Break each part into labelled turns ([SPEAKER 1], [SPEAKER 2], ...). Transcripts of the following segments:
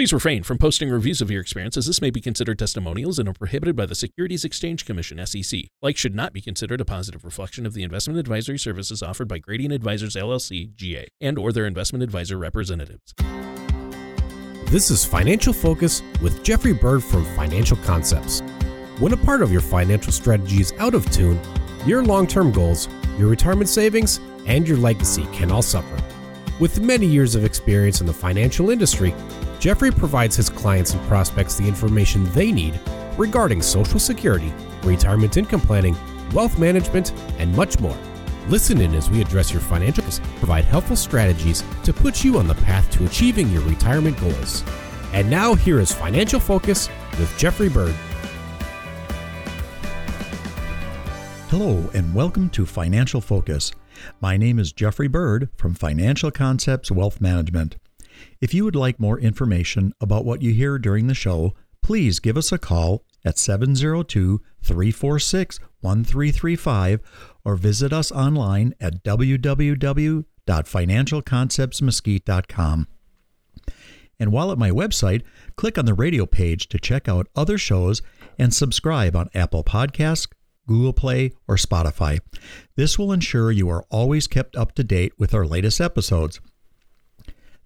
[SPEAKER 1] Please refrain from posting reviews of your experience as this may be considered testimonials and are prohibited by the Securities Exchange Commission SEC. Like should not be considered a positive reflection of the investment advisory services offered by Gradient Advisors LLC GA and or their investment advisor representatives.
[SPEAKER 2] This is Financial Focus with Jeffrey Bird from Financial Concepts. When a part of your financial strategy is out of tune, your long-term goals, your retirement savings, and your legacy can all suffer. With many years of experience in the financial industry, Jeffrey provides his clients and prospects the information they need regarding Social Security, retirement income planning, wealth management, and much more. Listen in as we address your financial provide helpful strategies to put you on the path to achieving your retirement goals. And now here is Financial Focus with Jeffrey Bird.
[SPEAKER 3] Hello and welcome to Financial Focus. My name is Jeffrey Bird from Financial Concepts Wealth Management. If you would like more information about what you hear during the show, please give us a call at 702 346 1335 or visit us online at www.financialconceptsmesquite.com. And while at my website, click on the radio page to check out other shows and subscribe on Apple Podcasts, Google Play, or Spotify. This will ensure you are always kept up to date with our latest episodes.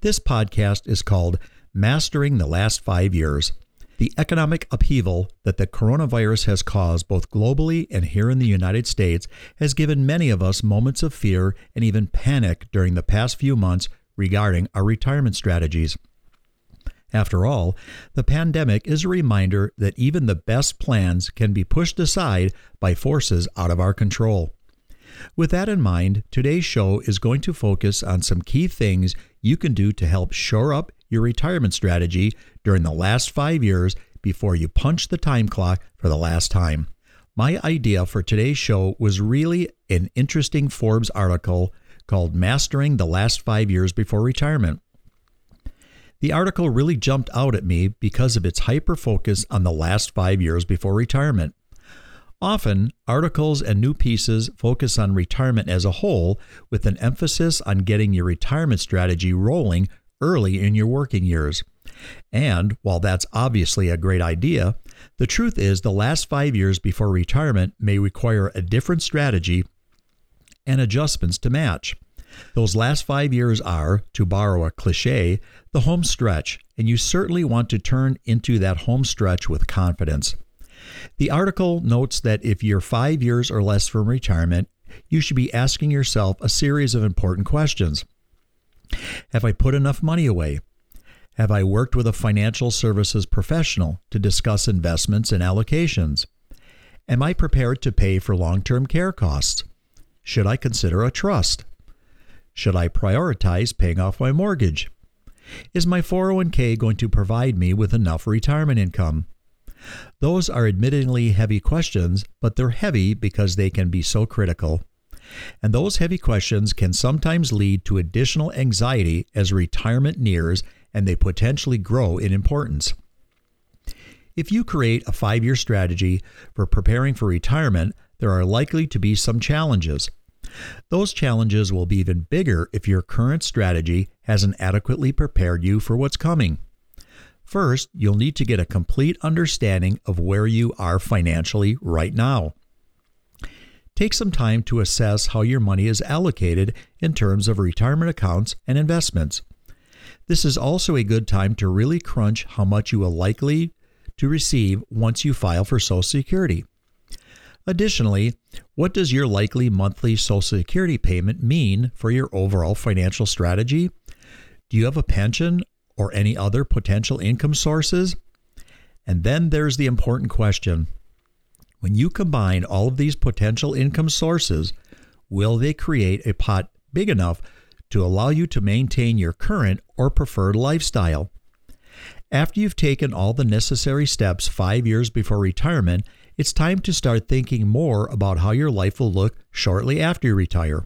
[SPEAKER 3] This podcast is called Mastering the Last Five Years. The economic upheaval that the coronavirus has caused both globally and here in the United States has given many of us moments of fear and even panic during the past few months regarding our retirement strategies. After all, the pandemic is a reminder that even the best plans can be pushed aside by forces out of our control. With that in mind, today's show is going to focus on some key things you can do to help shore up your retirement strategy during the last five years before you punch the time clock for the last time. My idea for today's show was really an interesting Forbes article called Mastering the Last Five Years Before Retirement. The article really jumped out at me because of its hyper focus on the last five years before retirement. Often, articles and new pieces focus on retirement as a whole, with an emphasis on getting your retirement strategy rolling early in your working years. And while that's obviously a great idea, the truth is the last five years before retirement may require a different strategy and adjustments to match. Those last five years are, to borrow a cliche, the home stretch, and you certainly want to turn into that home stretch with confidence. The article notes that if you're five years or less from retirement, you should be asking yourself a series of important questions. Have I put enough money away? Have I worked with a financial services professional to discuss investments and allocations? Am I prepared to pay for long term care costs? Should I consider a trust? Should I prioritize paying off my mortgage? Is my 401k going to provide me with enough retirement income? Those are admittedly heavy questions, but they're heavy because they can be so critical. And those heavy questions can sometimes lead to additional anxiety as retirement nears and they potentially grow in importance. If you create a five year strategy for preparing for retirement, there are likely to be some challenges. Those challenges will be even bigger if your current strategy hasn't adequately prepared you for what's coming. First, you'll need to get a complete understanding of where you are financially right now. Take some time to assess how your money is allocated in terms of retirement accounts and investments. This is also a good time to really crunch how much you will likely to receive once you file for Social Security. Additionally, what does your likely monthly Social Security payment mean for your overall financial strategy? Do you have a pension or any other potential income sources? And then there's the important question when you combine all of these potential income sources, will they create a pot big enough to allow you to maintain your current or preferred lifestyle? After you've taken all the necessary steps five years before retirement, it's time to start thinking more about how your life will look shortly after you retire.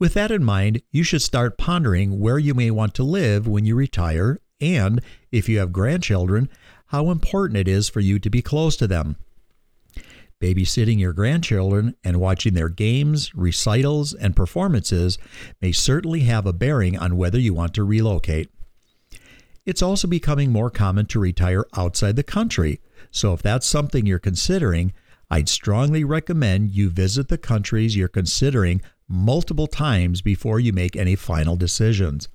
[SPEAKER 3] With that in mind, you should start pondering where you may want to live when you retire and, if you have grandchildren, how important it is for you to be close to them. Babysitting your grandchildren and watching their games, recitals, and performances may certainly have a bearing on whether you want to relocate. It's also becoming more common to retire outside the country. So if that's something you're considering, I'd strongly recommend you visit the countries you're considering multiple times before you make any final decisions.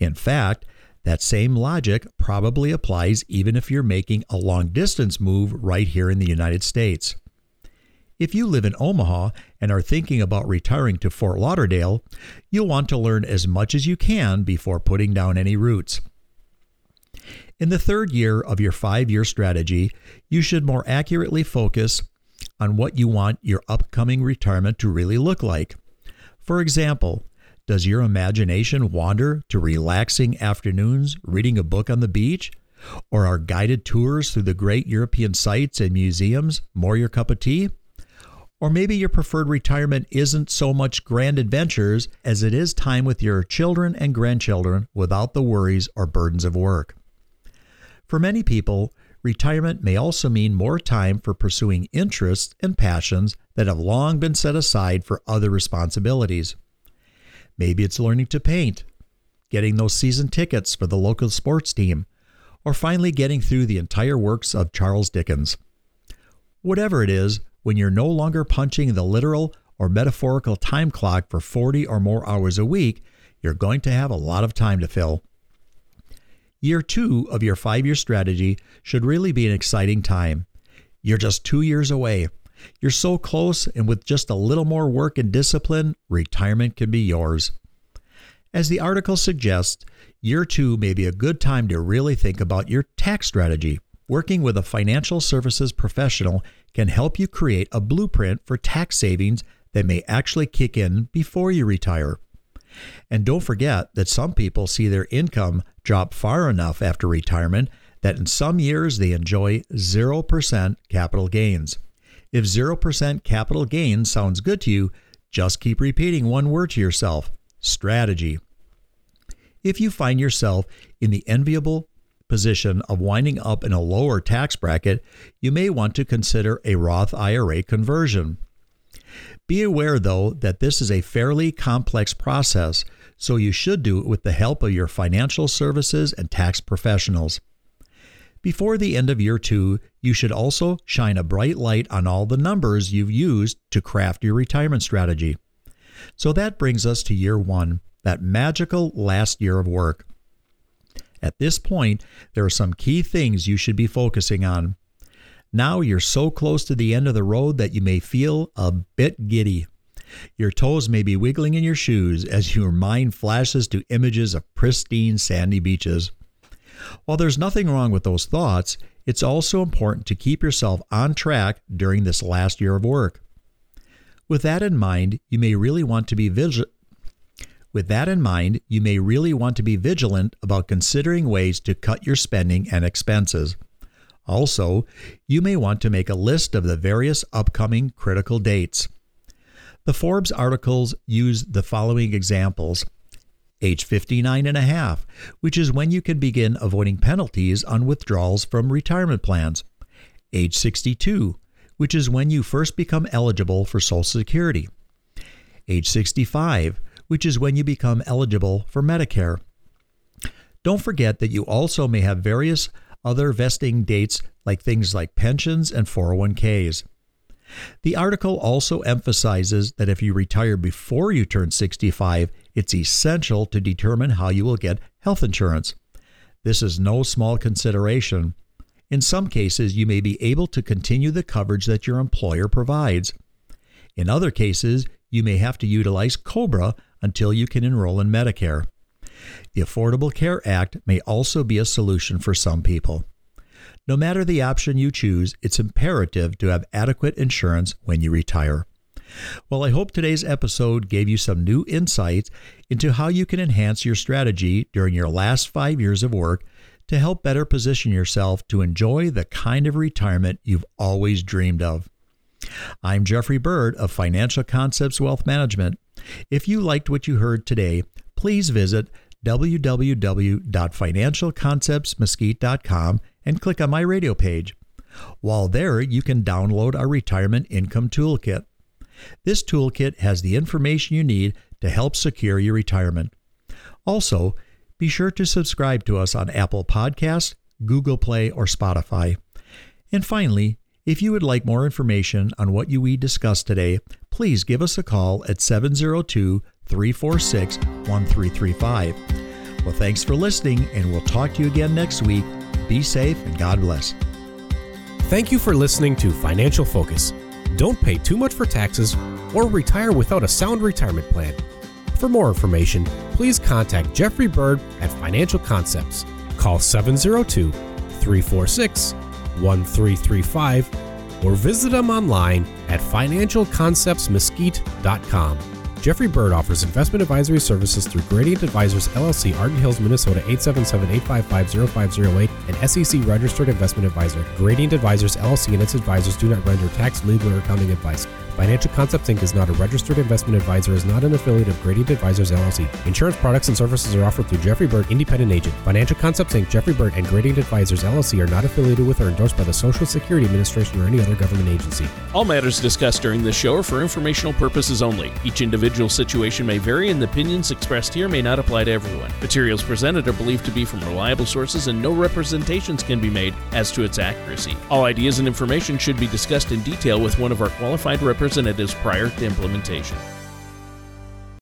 [SPEAKER 3] In fact, that same logic probably applies even if you're making a long distance move right here in the United States. If you live in Omaha and are thinking about retiring to Fort Lauderdale, you'll want to learn as much as you can before putting down any roots. In the third year of your five year strategy, you should more accurately focus on what you want your upcoming retirement to really look like. For example, does your imagination wander to relaxing afternoons reading a book on the beach? Or are guided tours through the great European sites and museums more your cup of tea? Or maybe your preferred retirement isn't so much grand adventures as it is time with your children and grandchildren without the worries or burdens of work. For many people, retirement may also mean more time for pursuing interests and passions that have long been set aside for other responsibilities. Maybe it's learning to paint, getting those season tickets for the local sports team, or finally getting through the entire works of Charles Dickens. Whatever it is, when you're no longer punching the literal or metaphorical time clock for 40 or more hours a week, you're going to have a lot of time to fill. Year two of your five year strategy should really be an exciting time. You're just two years away. You're so close, and with just a little more work and discipline, retirement can be yours. As the article suggests, year two may be a good time to really think about your tax strategy. Working with a financial services professional can help you create a blueprint for tax savings that may actually kick in before you retire. And don't forget that some people see their income drop far enough after retirement that in some years they enjoy 0% capital gains. If 0% capital gains sounds good to you, just keep repeating one word to yourself strategy. If you find yourself in the enviable position of winding up in a lower tax bracket, you may want to consider a Roth IRA conversion. Be aware, though, that this is a fairly complex process, so you should do it with the help of your financial services and tax professionals. Before the end of year two, you should also shine a bright light on all the numbers you've used to craft your retirement strategy. So that brings us to year one, that magical last year of work. At this point, there are some key things you should be focusing on. Now you're so close to the end of the road that you may feel a bit giddy. Your toes may be wiggling in your shoes as your mind flashes to images of pristine sandy beaches. While there's nothing wrong with those thoughts, it's also important to keep yourself on track during this last year of work. With that in mind, you may really want to be vigilant with that in mind, you may really want to be vigilant about considering ways to cut your spending and expenses. Also, you may want to make a list of the various upcoming critical dates. The Forbes articles use the following examples. Age 59 and a half, which is when you can begin avoiding penalties on withdrawals from retirement plans. Age 62, which is when you first become eligible for Social Security. Age 65, which is when you become eligible for Medicare. Don't forget that you also may have various other vesting dates like things like pensions and 401ks. The article also emphasizes that if you retire before you turn 65, it's essential to determine how you will get health insurance. This is no small consideration. In some cases, you may be able to continue the coverage that your employer provides. In other cases, you may have to utilize COBRA until you can enroll in Medicare. The Affordable Care Act may also be a solution for some people. No matter the option you choose, it's imperative to have adequate insurance when you retire. Well, I hope today's episode gave you some new insights into how you can enhance your strategy during your last five years of work to help better position yourself to enjoy the kind of retirement you've always dreamed of. I'm Jeffrey Bird of Financial Concepts Wealth Management. If you liked what you heard today, please visit www.financialconceptsmesquite.com and click on my radio page. While there, you can download our Retirement Income Toolkit. This toolkit has the information you need to help secure your retirement. Also, be sure to subscribe to us on Apple Podcast, Google Play, or Spotify. And finally, if you would like more information on what you we discussed today, please give us a call at 702 346 1335. Well, thanks for listening, and we'll talk to you again next week. Be safe and God bless.
[SPEAKER 2] Thank you for listening to Financial Focus. Don't pay too much for taxes or retire without a sound retirement plan. For more information, please contact Jeffrey Bird at Financial Concepts. Call 702 346 1335 or visit them online at financialconceptsmesquite.com. Jeffrey Bird offers investment advisory services through Gradient Advisors LLC, Arden Hills, Minnesota 877-855-0508, and SEC registered investment advisor. Gradient Advisors LLC and its advisors do not render tax, legal, or accounting advice. Financial Concepts Inc. is not a registered investment advisor, is not an affiliate of Gradient Advisors LLC. Insurance products and services are offered through Jeffrey Bird, independent agent. Financial Concepts Inc., Jeffrey Bird, and Gradient Advisors LLC are not affiliated with or endorsed by the Social Security Administration or any other government agency.
[SPEAKER 1] All matters discussed during this show are for informational purposes only. Each individual situation may vary, and the opinions expressed here may not apply to everyone. Materials presented are believed to be from reliable sources, and no representations can be made as to its accuracy. All ideas and information should be discussed in detail with one of our qualified representatives prior to implementation.